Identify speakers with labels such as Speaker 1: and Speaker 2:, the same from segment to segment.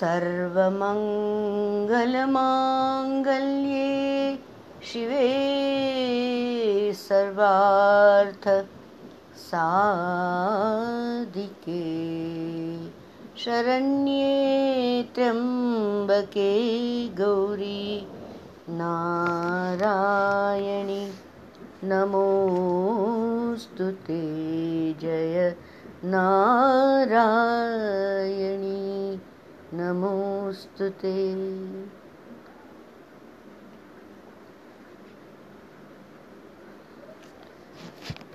Speaker 1: सर्वमङ्गलमाङ्गल्ये शिवे सर्वार्थ साधिके शरण्ये त्र्यम्बके गौरी नारायणि नमोऽस्तु ते जय नारायणी। नमोऽस्तु ते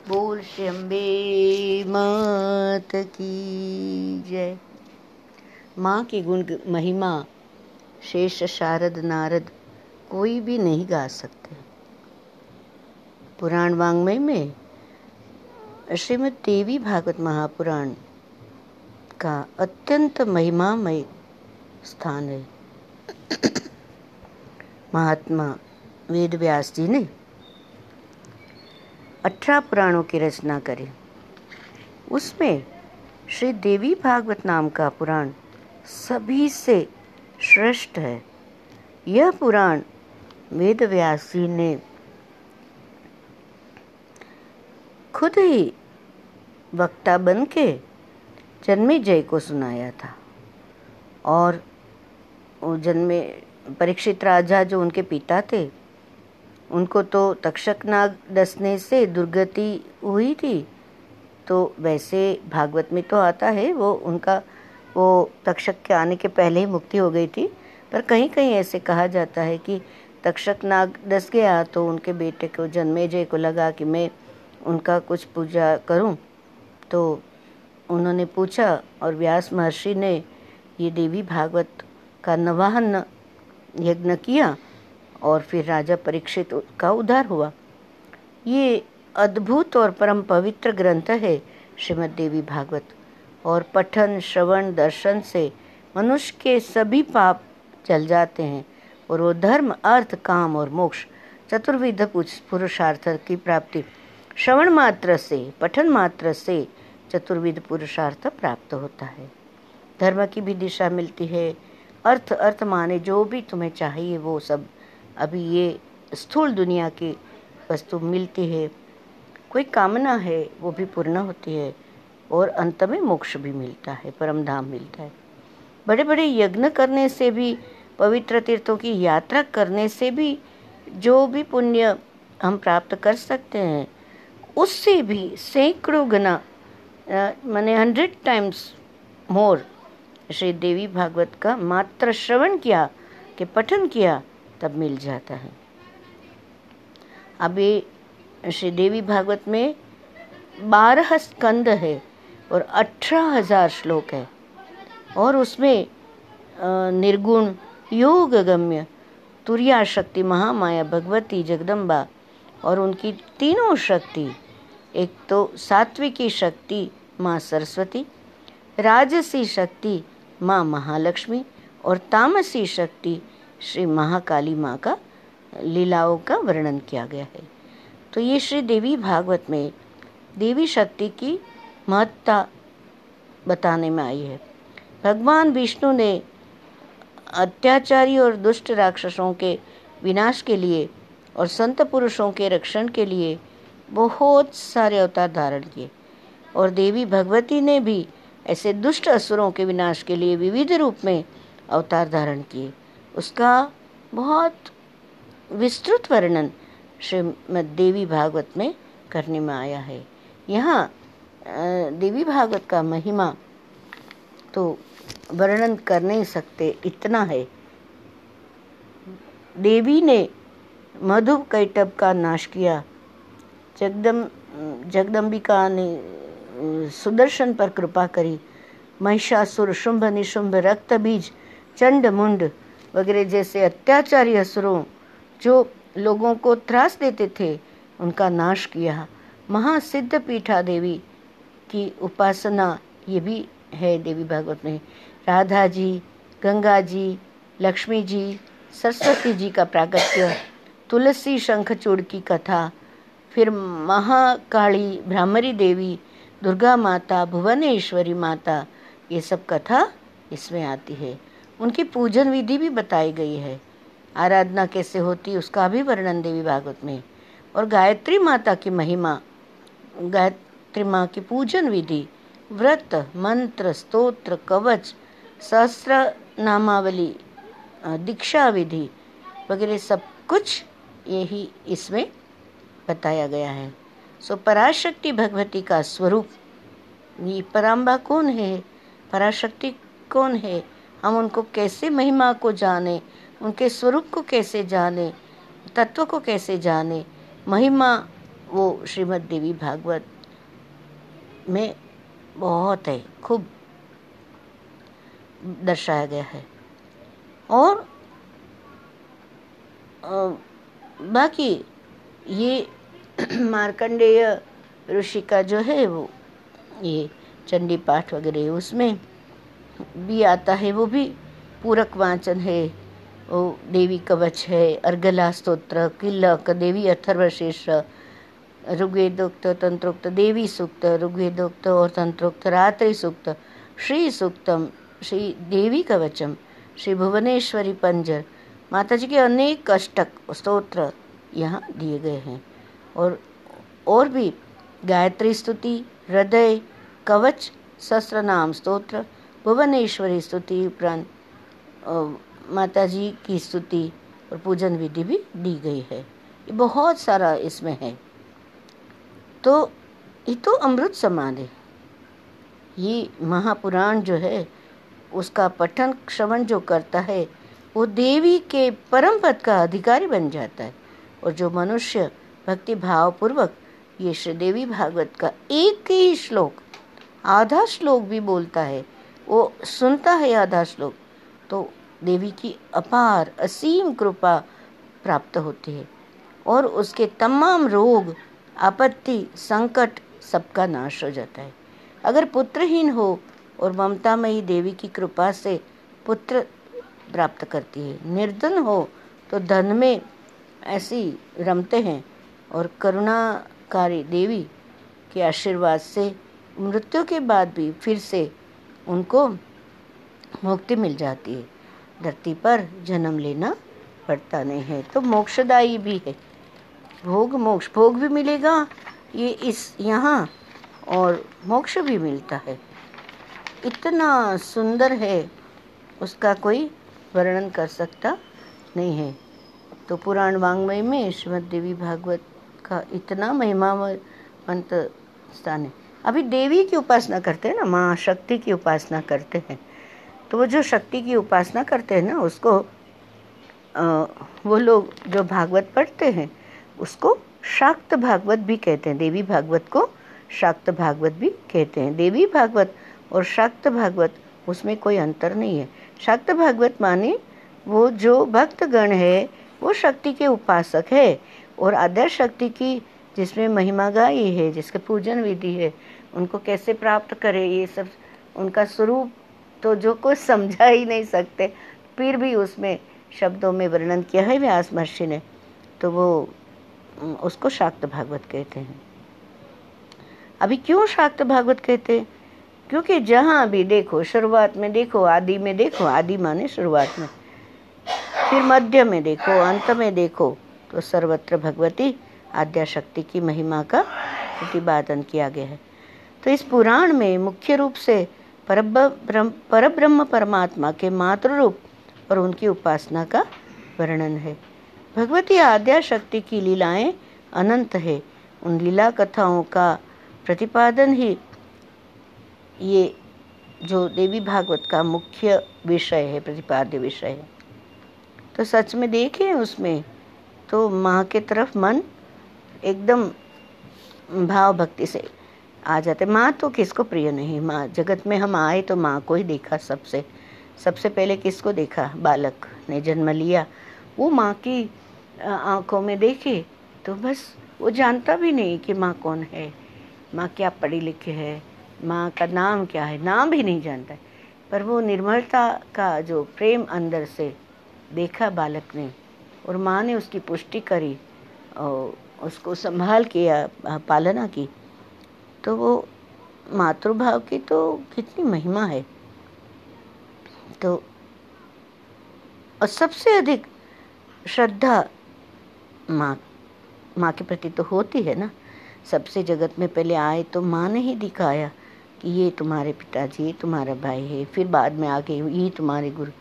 Speaker 1: बोल शंबे मात की जय। माँ की गुण महिमा, शेष शारद नारद कोई भी नहीं गा सकते। पुराण वांग्मय में श्रीमद देवी भागवत महापुराण का अत्यंत महिमामय स्थान है। महात्मा वेद व्यास जी ने अठारह पुराणों की रचना करी। उसमें श्री देवी भागवत नाम का पुराण सभी से श्रेष्ठ है। यह पुराण वेद व्यास जी ने खुद ही वक्ता बन के जन्मे जय को सुनाया था और जन्मे परीक्षित राजा जो उनके पिता थे, उनको तो तक्षक नाग डसने से दुर्गति हुई थी। तो वैसे भागवत में तो आता है, वो उनका, वो तक्षक के आने के पहले ही मुक्ति हो गई थी। पर कहीं कहीं ऐसे कहा जाता है कि तक्षक नाग डस गया तो उनके बेटे को जन्मेजय को लगा कि मैं उनका कुछ पूजा करूँ। तो उन्होंने पूछा और व्यास महर्षि ने, ये देवी भागवत का नवाहन यज्ञ किया और फिर राजा परीक्षित का उद्धार हुआ। ये अद्भुत और परम पवित्र ग्रंथ है श्रीमद देवी भागवत। और पठन, श्रवण, दर्शन से मनुष्य के सभी पाप चल जाते हैं और वो धर्म, अर्थ, काम और मोक्ष, चतुर्विध पुरुषार्थ की प्राप्ति, श्रवण मात्र से, पठन मात्र से चतुर्विध पुरुषार्थ प्राप्त होता है। धर्म की भी दिशा मिलती है अर्थ अर्थ माने जो भी तुम्हें चाहिए, वो सब अभी ये स्थूल दुनिया की वस्तु मिलती है। कोई कामना है, वो भी पूर्ण होती है और अंत में मोक्ष भी मिलता है परम धाम मिलता है। बड़े बड़े यज्ञ करने से भी, पवित्र तीर्थों की यात्रा करने से भी, जो भी पुण्य हम प्राप्त कर सकते हैं, उससे भी सैकड़ों गुना मैंने hundred times more Shri Devi Bhagavat का मात्र श्रवण किया कि पठन किया, तब मिल जाता है। अभी श्री देवी भागवत में बारह स्कंद है और अठारह हज़ार श्लोक है और उसमें निर्गुण, योग गम्य, तुरिया शक्ति, महामाया, भगवती, जगदम्बा और उनकी तीनों शक्ति, एक तो सात्विकी शक्ति, माँ सरस्वती, राजसी शक्ति माँ महालक्ष्मी और तामसी शक्ति श्री महाकाली माँ का लीलाओं का वर्णन किया गया है। तो ये श्री देवी भागवत में देवी शक्ति की महत्ता बताने में आई है। भगवान विष्णु ने अत्याचारी और दुष्ट राक्षसों के विनाश के लिए और संत पुरुषों के रक्षण के लिए बहुत सारे अवतार धारण किए और देवी भगवती ने भी ऐसे दुष्ट असुरों के विनाश के लिए विविध रूप में अवतार धारण किए। उसका बहुत विस्तृत वर्णन श्रीमद देवी भागवत में करने में आया है। यहाँ देवी भागवत का महिमा तो वर्णन कर नहीं सकते, इतना है। देवी ने मधु कैटब का नाश किया। जगदम, जगदम्बिका ने सुदर्शन पर कृपा करी। महिषासुर, शुंभ निशुंभ, रक्त बीज, चंड मुंड वगैरह जैसे अत्याचारी असुरों जो लोगों को त्रास देते थे, उनका नाश किया। महासिद्ध पीठा देवी की उपासना ये भी है, देवी भागवत में। राधा जी, गंगा जी, लक्ष्मी जी, सरस्वती जी का प्रागत्य, तुलसी शंखचूड़ की कथा, फिर महाकाली भ्रामरी देवी दुर्गा माता, भुवनेश्वरी माता, ये सब कथा इसमें आती है। उनकी पूजन विधि भी बताई गई है। आराधना कैसे होती, उसका भी वर्णन देवी भागवत में। और गायत्री माता की महिमा, गायत्री माँ की पूजन विधि, व्रत, मंत्र, स्तोत्र, कवच सहस्त्र नामावली दीक्षा विधि, वगैरह सब कुछ यही इसमें बताया गया है। सो पराशक्ति भगवती का स्वरूप। ये पराम्बा कौन है? पराशक्ति कौन है? हम उनको कैसे महिमा को जाने? उनके स्वरूप को कैसे जाने? तत्व को कैसे जाने? महिमा, वो श्रीमद देवी भागवत में बहुत है, खूब दर्शाया गया है। और बाकी ये मार्कंडेय ऋषि का जो है वो, ये चंडी पाठ वगैरह उसमें भी आता है, वो भी पूरक वाचन है, वो देवी कवच है अर्गला स्त्रोत्र किलक देवी अथर्वशेष, ऋग्वेदोक्त, तंत्रोक्त, देवी सूक्त, ऋग्वेदोक्त और तंत्रोक्त, रात्रि सूक्त, श्री सूक्तम, श्री देवी कवचम, श्री भुवनेश्वरी पंजर माता जी के अनेक अष्टक स्त्रोत्र यहाँ दिए गए हैं। और और भी गायत्री स्तुति, हृदय, कवच सहस्त्र नाम स्त्रोत्र भुवनेश्वरी स्तुति उपरांत माता जी की स्तुति और पूजन विधि भी दी गई है। ये बहुत सारा इसमें है। तो ये तो अमृत समान है। ये महापुराण जो है, उसका पठन, श्रवण जो करता है, वो देवी के परम पद का अधिकारी बन जाता है। और जो मनुष्य भक्ति भाव पूर्वक ये श्री देवी भागवत का एक ही श्लोक, आधा श्लोक भी बोलता है, वो सुनता है आधा श्लोक तो देवी की अपार असीम कृपा प्राप्त होती है और उसके तमाम रोग, आपत्ति, संकट सबका नाश हो जाता है। अगर पुत्रहीन हो और ममतामयी देवी की कृपा से पुत्र प्राप्त करती है, निर्धन हो तो धन में ऐसी रमते हैं और करुणाकारी देवी के आशीर्वाद से मृत्यु के बाद भी फिर से उनको मुक्ति मिल जाती है। धरती पर जन्म लेना पड़ता नहीं है तो मोक्षदायी भी है। भोग मोक्ष, भोग भी मिलेगा, ये इस यहाँ और मोक्ष भी मिलता है। इतना सुंदर है, उसका कोई वर्णन कर सकता नहीं है। तो पुराण वांग्मय में श्रीमद देवी भागवत का इतना महिमावंत स्थान है। अभी देवी की उपासना करते हैं ना माँ शक्ति की उपासना करते हैं। तो वो जो शक्ति की उपासना करते हैं ना उसको आ, वो लोग जो भागवत पढ़ते हैं उसको शाक्त भागवत भी कहते हैं। देवी भागवत को शाक्त भागवत भी कहते हैं। देवी भागवत और शाक्त भागवत उसमें कोई अंतर नहीं है। शाक्त भागवत माने वो जो भक्तगण है वो शक्ति के उपासक है। और आदर शक्ति की जिसमें महिमा गाई है, जिसके पूजन विधि है, उनको कैसे प्राप्त करे ये सब? उनका स्वरूप तो जो कुछ समझा ही नहीं सकते, फिर भी उसमें शब्दों में वर्णन किया है व्यास महर्षि ने। तो वो उसको शाक्त भागवत कहते हैं। अभी क्यों शाक्त भागवत कहते हैं? क्योंकि जहाँ भी देखो, शुरुआत में देखो, आदि में देखो, आदि माने शुरुआत में। फिर मध्य में देखो, अंत में देखो तो सर्वत्र भगवती आद्याशक्ति की महिमा का प्रतिपादन किया गया है। तो इस पुराण में मुख्य रूप से पर ब्रह्म परमात्मा के मातृ रूप और उनकी उपासना का वर्णन है। भगवती आद्या शक्ति की लीलाएँ अनंत है। उन लीला कथाओं का प्रतिपादन ही ये जो देवी भागवत का मुख्य विषय है, प्रतिपाद्य विषय है। तो सच में देखें उसमें तो माँ के तरफ़ मन एकदम भाव भक्ति से आ जाते माँ तो किसको प्रिय नहीं? माँ, जगत में हम आए तो माँ को ही देखा सबसे। सबसे पहले किसको देखा? बालक ने जन्म लिया। वो माँ की आँखों में देखे तो बस वो जानता भी नहीं कि माँ कौन है। माँ क्या पढ़ी लिखी है? माँ का नाम क्या है? नाम भी नहीं जानता पर वो निर्मलता का जो प्रेम अंदर से देखा बालक ने और माँ ने उसकी पुष्टि करी और उसको संभाल किया, पालना की। तो वो मातृभाव की तो कितनी महिमा है। तो और सबसे अधिक श्रद्धा माँ माँ के प्रति तो होती है ना। सबसे जगत में पहले आए तो माँ ने ही दिखाया कि ये तुम्हारे पिताजी, ये तुम्हारा भाई है। फिर बाद में आगे ये तुम्हारे गुरु।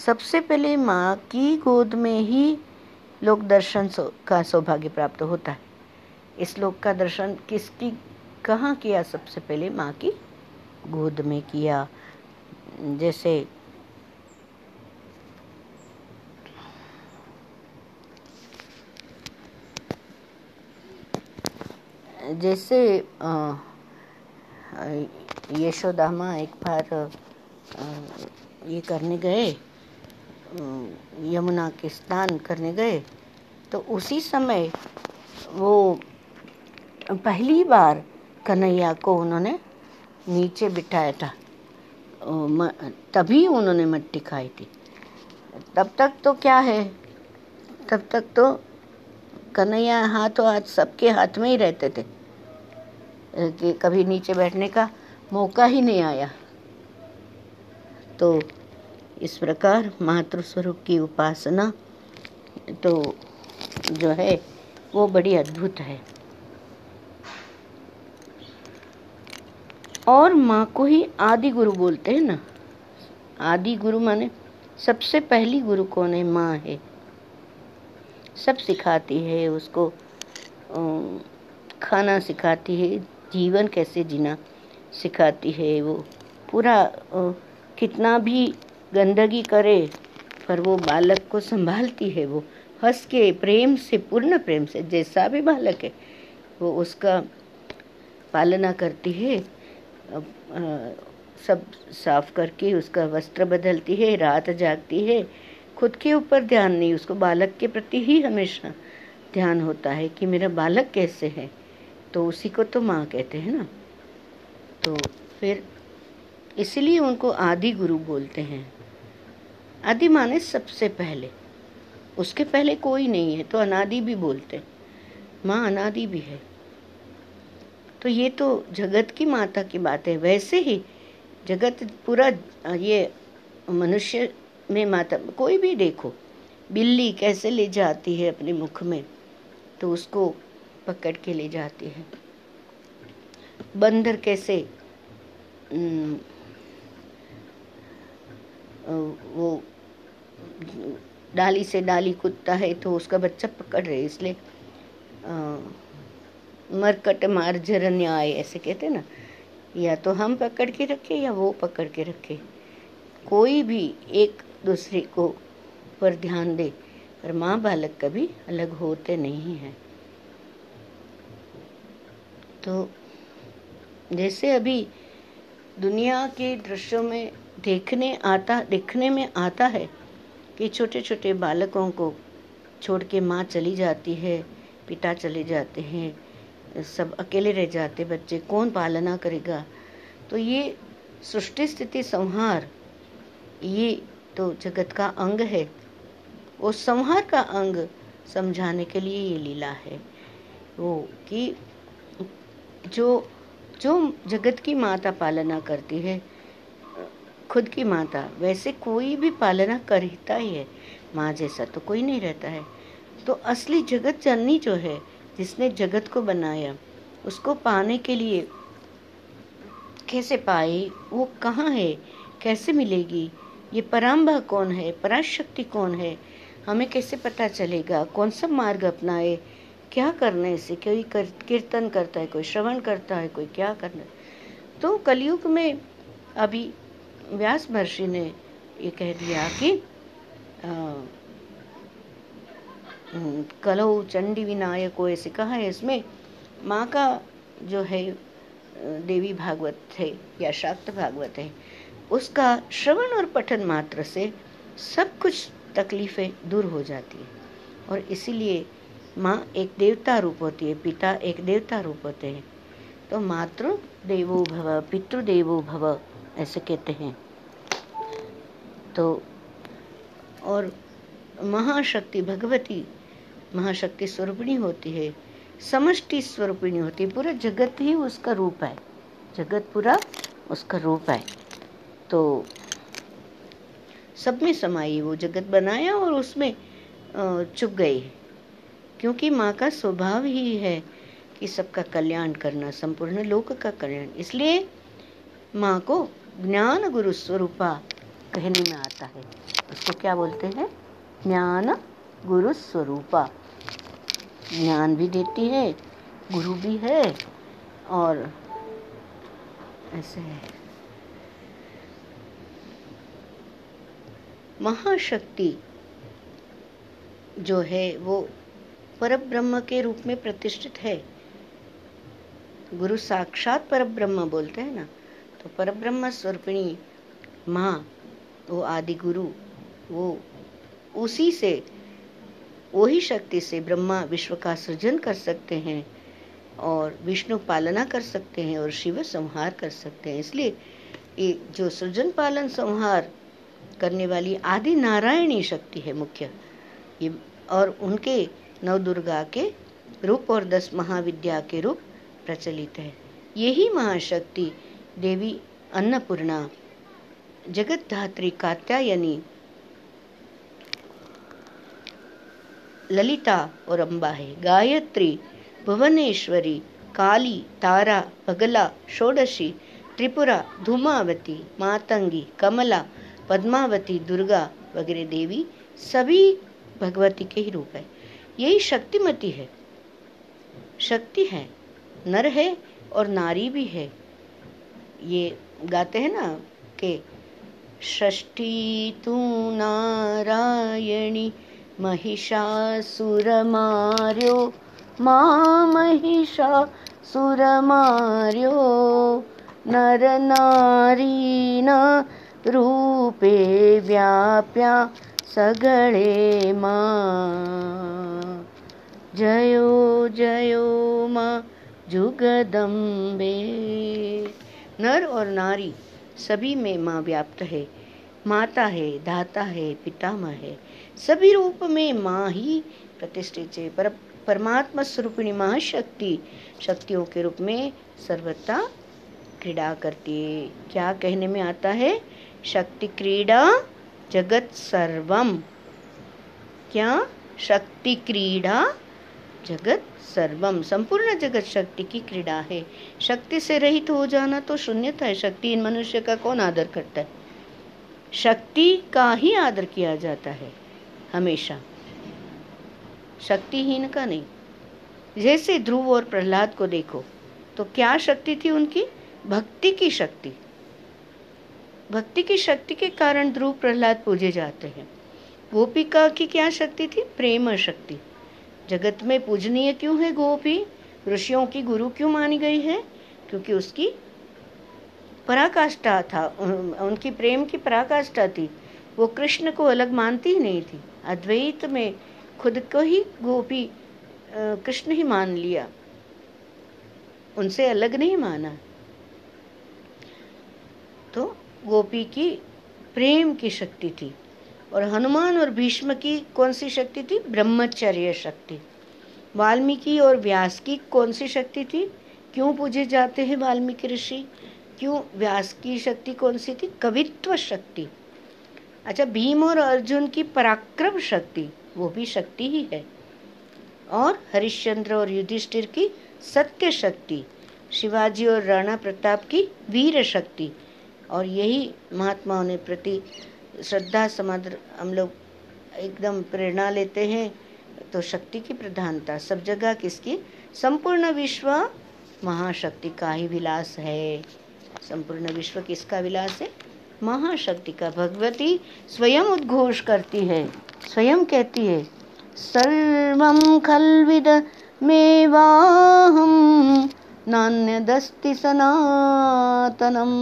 Speaker 1: सबसे पहले माँ की गोद में ही लोक दर्शन का सौभाग्य प्राप्त होता है। इस लोक का दर्शन किसकी, कहाँ किया सबसे पहले? माँ की गोद में किया। जैसे जैसे यशोदा माँ एक बार ये करने गए। यमुना के स्नान करने गए तो उसी समय वो पहली बार कन्हैया को उन्होंने नीचे बिठाया था। तभी उन्होंने मट्टी खाई थी। तब तक तो क्या है? तब तक तो कन्हैया हाथों हाथ सबके हाथ में ही रहते थे। कि कभी नीचे बैठने का मौका ही नहीं आया। तो इस प्रकार मातृस्वरूप की उपासना तो जो है, वो बड़ी अद्भुत है। और माँ को ही आदि गुरु बोलते हैं ना। आदि गुरु माने सबसे पहली गुरु कौन है? माँ है। सब सिखाती है उसको खाना सिखाती है, जीवन कैसे जीना सिखाती है वो। पूरा कितना भी गंदगी करे, पर वो बालक को संभालती है वो। हंस के, प्रेम से, पूर्ण प्रेम से, जैसा भी बालक है, वो उसका पालना करती है। सब साफ़ करके उसका वस्त्र बदलती है, रात जागती है। खुद के ऊपर ध्यान नहीं, उसको बालक के प्रति ही हमेशा ध्यान होता है कि मेरा बालक कैसे है। तो उसी को तो माँ कहते हैं ना। तो फिर इसलिए उनको आदि गुरु बोलते हैं। आदि माने सबसे पहले। उसके पहले कोई नहीं है तो अनादि भी बोलते हैं। माँ अनादि भी है। तो ये तो जगत की माता की बात है। वैसे ही जगत पूरा, ये मनुष्य में माता, कोई भी देखो, बिल्ली कैसे ले जाती है अपने मुख में तो उसको पकड़ के ले जाती है। बंदर कैसे वो डाली से डाली कूदता है तो उसका बच्चा पकड़ रहे इसलिए मरकट मार जरन्य आए, ऐसे कहते ना। या तो हम पकड़ के रखें या वो पकड़ के रखे। कोई भी एक दूसरे को पर ध्यान दे, पर माँ बालक कभी अलग होते नहीं हैं। तो जैसे अभी दुनिया के दृश्यों में देखने आता, देखने में आता है कि छोटे छोटे बालकों को छोड़ के माँ चली जाती है, पिता चले जाते हैं, सब अकेले रह जाते बच्चे, कौन पालना करेगा? तो ये सृष्टि स्थिति संहार, ये तो जगत का अंग है। वो संहार का अंग समझाने के लिए ये लीला है। वो कि जो जो जगत की माता पालना करती है खुद की माता वैसे कोई भी पालना करता ही है। माँ जैसा तो कोई नहीं रहता है। तो असली जगत जननी जो है जिसने जगत को बनाया उसको पाने के लिए कैसे पाए वो कहाँ है कैसे मिलेगी ये पराम्बा कौन है पराशक्ति कौन है हमें कैसे पता चलेगा कौन सा मार्ग अपनाए क्या करने से कोई कर, कीर्तन करता है कोई श्रवण करता है कोई क्या करना है। तो कलयुग में अभी व्यास महर्षि ने ये कह दिया कि कलो चंडी विनायक ऐसे कहा है इसमें, माँ का जो है देवी भागवत है या शाक्त भागवत है, उसका श्रवण और पठन मात्र से सब कुछ तकलीफ़ें दूर हो जाती है। और इसीलिए माँ एक देवता रूप होती है, पिता एक देवता रूप होते हैं। तो मातृ देवो भव, पितृदेवो भव ऐसे कहते हैं। तो और महाशक्ति भगवती, महाशक्ति स्वरूपिणी होती है, समष्टि स्वरूपिणी होती है, पूरा जगत ही उसका रूप है, जगत पूरा उसका रूप है। तो सब में समाई, वो जगत बनाया और उसमें चुप गई क्योंकि माँ का स्वभाव ही है कि सबका कल्याण करना, संपूर्ण लोक का कल्याण। इसलिए माँ को ज्ञान गुरु स्वरूपा कहने में आता है। उसको क्या बोलते हैं? ज्ञान गुरु स्वरूपा। ज्ञान भी देती है, गुरु भी है, और ऐसे महाशक्ति जो है, वो पर ब्रह्म के रूप में प्रतिष्ठित है। गुरु साक्षात पर ब्रह्म बोलते हैं ना? तो पर ब्रह्म स्वरूपिणी माँ, वो आदि गुरु, वो उसी से, वही शक्ति से ब्रह्मा विश्व का सृजन कर सकते हैं और विष्णु पालना कर सकते हैं और शिव संहार कर सकते हैं। इसलिए ये जो सृजन पालन संहार करने वाली आदि नारायणी शक्ति है मुख्य, ये और उनके नव दुर्गा के रूप और दस महाविद्या के रूप प्रचलित है। यही महाशक्ति देवी अन्नपूर्णा जगत धात्री कात्यायनी, ललिता और अम्बा है गायत्री भुवनेश्वरी, काली, तारा पगला षोडशी, त्रिपुरा, धूमावती, मातंगी, कमला, पद्मावती, दुर्गा वगैरह देवी सभी भगवती के ही रूप है। यही शक्तिमती है। शक्ति है, नर है और नारी भी है। ये गाते हैं ना के, षष्ठी तू नारायणी महिषासुरमार्यो मा महिषासुरमार्यो नरनारीण रूपे व्याप्या सगळे मा। जयो जयो मा जुगदम्बे। नर और नारी सभी में माँ व्याप्त है। माता है, दाता है, पितामह है। सभी रूप में माँ ही प्रतिष्ठित है। पर परमात्मा स्वरूपिणी महाशक्ति शक्तियों के रूप में सर्वथा क्रीड़ा करती है। क्या कहने में आता है? शक्ति क्रीड़ा जगत सर्वम। क्या? शक्ति क्रीड़ा जगत सर्वम। संपूर्ण जगत शक्ति की क्रीड़ा है। शक्ति से रहित हो जाना तो शून्यता है। शक्ति इन मनुष्य का कौन आदर करता है? शक्ति का ही आदर किया जाता है। हमेशा। शक्तिहीन का नहीं। जैसे ध्रुव और प्रहलाद को देखो तो क्या शक्ति थी उनकी? भक्ति की शक्ति। भक्ति की शक्ति के कारण ध्रुव प्रहलाद पूजे जाते हैं। गोपिका की क्या शक्ति थी? प्रेम शक्ति। जगत में पूजनीय क्यों है गोपी? ऋषियों की गुरु क्यों मानी गई है? क्योंकि उसकी पराकाष्ठा था उनकी प्रेम की पराकाष्ठा थी। वो कृष्ण को अलग मानती ही नहीं थी। अद्वैत में खुद को ही गोपी कृष्ण ही मान लिया। उनसे अलग नहीं माना। तो गोपी की प्रेम की शक्ति थी। और हनुमान और भीष्म की कौन सी शक्ति थी? ब्रह्मचर्य शक्ति। वाल्मीकि और व्यास की कौन सी शक्ति थी? क्यों पूजे जाते हैं वाल्मीकि ऋषि? क्यों व्यास की शक्ति कौन सी थी? कवित्व शक्ति। अच्छा भीम और अर्जुन की पराक्रम शक्ति, वो भी शक्ति ही है। और हरिश्चंद्र और युधिष्ठिर की सत्य शक्ति, शिवाजी और राणा प्रताप की वीर शक्ति। और यही महात्माओं ने प्रति श्रद्धा समाधि हम लोग एकदम प्रेरणा लेते हैं तो शक्ति की प्रधानता। सब जगह किसकी? संपूर्ण विश्व महाशक्ति का ही विलास है। संपूर्ण विश्व किसका विलास है? महाशक्ति का। भगवती स्वयं उद्घोष करती है, स्वयं कहती है, सर्वं खल्विद मेवाहम नान्यदस्ति सनातनम।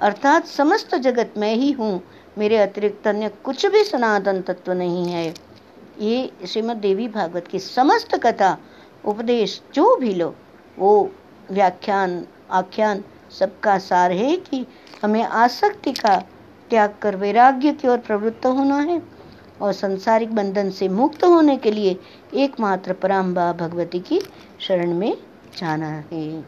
Speaker 1: अर्थात समस्त जगत में ही हूँ मेरे अतिरिक्त अन्य कुछ भी सनातन तत्व नहीं है। ये श्रीमद देवी भागवत की समस्त कथा, उपदेश जो भी लो, वो व्याख्यान, आख्यान सबका सार है कि हमें आसक्ति का त्याग कर वैराग्य की ओर प्रवृत्त होना है और संसारिक बंधन से मुक्त होने के लिए एकमात्र पराम्बा भगवती की शरण में जाना है।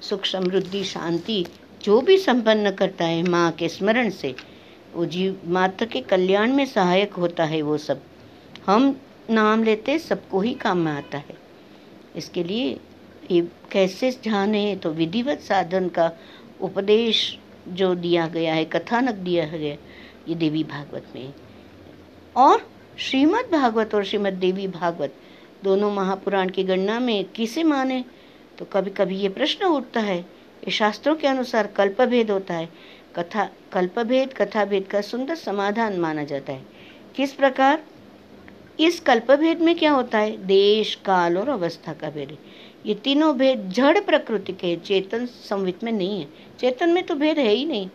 Speaker 1: सुख समृद्धि, शांति जो भी संपन्न करता है माँ के स्मरण से, वो जीव मात्र के कल्याण में सहायक होता है वो सब। हम नाम लेते सबको ही काम में आता है। इसके लिए ये कैसे जाने तो विधिवत साधन का उपदेश जो दिया गया है, कथानक दिया गया, ये देवी भागवत में और श्रीमद् भागवत और श्रीमद् देवी भागवत दोनों महापुराण की गणना में किसे माने तो कभी कभी ये प्रश्न उठता है शास्त्रों के अनुसार कल्प भेद होता है। कथा, कल्पभेद कथा भेद का सुंदर समाधान माना जाता है। किस प्रकार? इस कल्पभेद में क्या होता है? देश, काल और अवस्था का भेद ये तीनों भेद जड़ प्रकृति के चेतन संवित में नहीं है। चेतन में तो भेद है ही नहीं।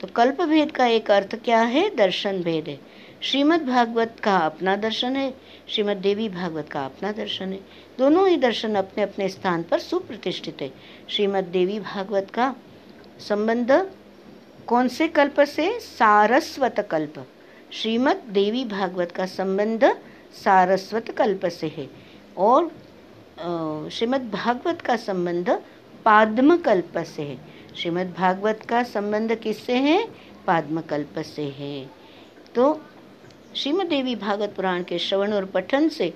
Speaker 1: तो कल्प भेद का एक अर्थ क्या है? दर्शन भेद है। श्रीमद् भागवत का अपना दर्शन है। श्रीमद् देवी भागवत का अपना दर्शन है। दोनों ही दर्शन अपने अपने स्थान पर सुप्रतिष्ठित है। श्रीमद् देवी भागवत का संबंध, कौन से कल्प से? सारस्वत कल्प। श्रीमद् देवी भागवत का संबंध सारस्वत कल्प से है। और श्रीमद् भागवत का संबंध पाद्म कल्प से है। श्रीमद् भागवत का संबंध किससे है? पाद्म कल्प से है। तो श्रीमद देवी भागवत पुराण के श्रवण और पठन से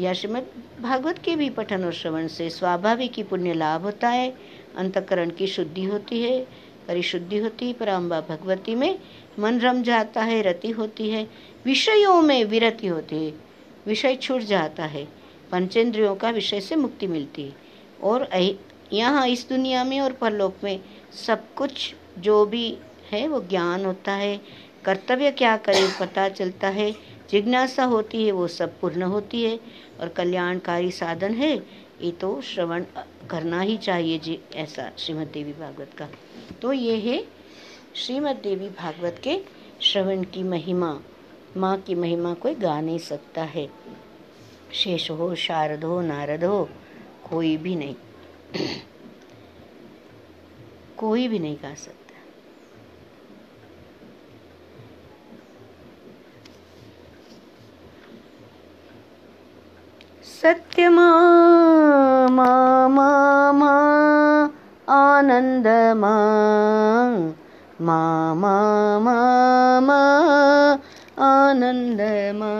Speaker 1: या श्रीमद भागवत के भी पठन और श्रवण से स्वाभाविक ही पुण्य लाभ होता है, अंतकरण की शुद्धि होती है, परिशुद्धि होती है, पराम्बा भगवती में मन रम जाता है, रति होती है, विषयों में विरति होती है, विषय छूट जाता है, पंचेंद्रियों का विषय से मुक्ति मिलती है। और यहाँ इस दुनिया में और परलोक में सब कुछ जो भी है वो ज्ञान होता है, कर्तव्य क्या करें पता चलता है, जिज्ञासा होती है वो सब पूर्ण होती है और कल्याणकारी साधन है, ये तो श्रवण करना ही चाहिए जी, ऐसा श्रीमद देवी भागवत का। तो ये है श्रीमद देवी भागवत के श्रवण की महिमा, माँ की महिमा कोई गा नहीं सकता है। शेष हो, शारद हो, नारद हो, कोई भी नहीं। कोई भी नहीं गा सकता। सत्यमा मा मा मा आनंद मा मा मा मा आनंद मा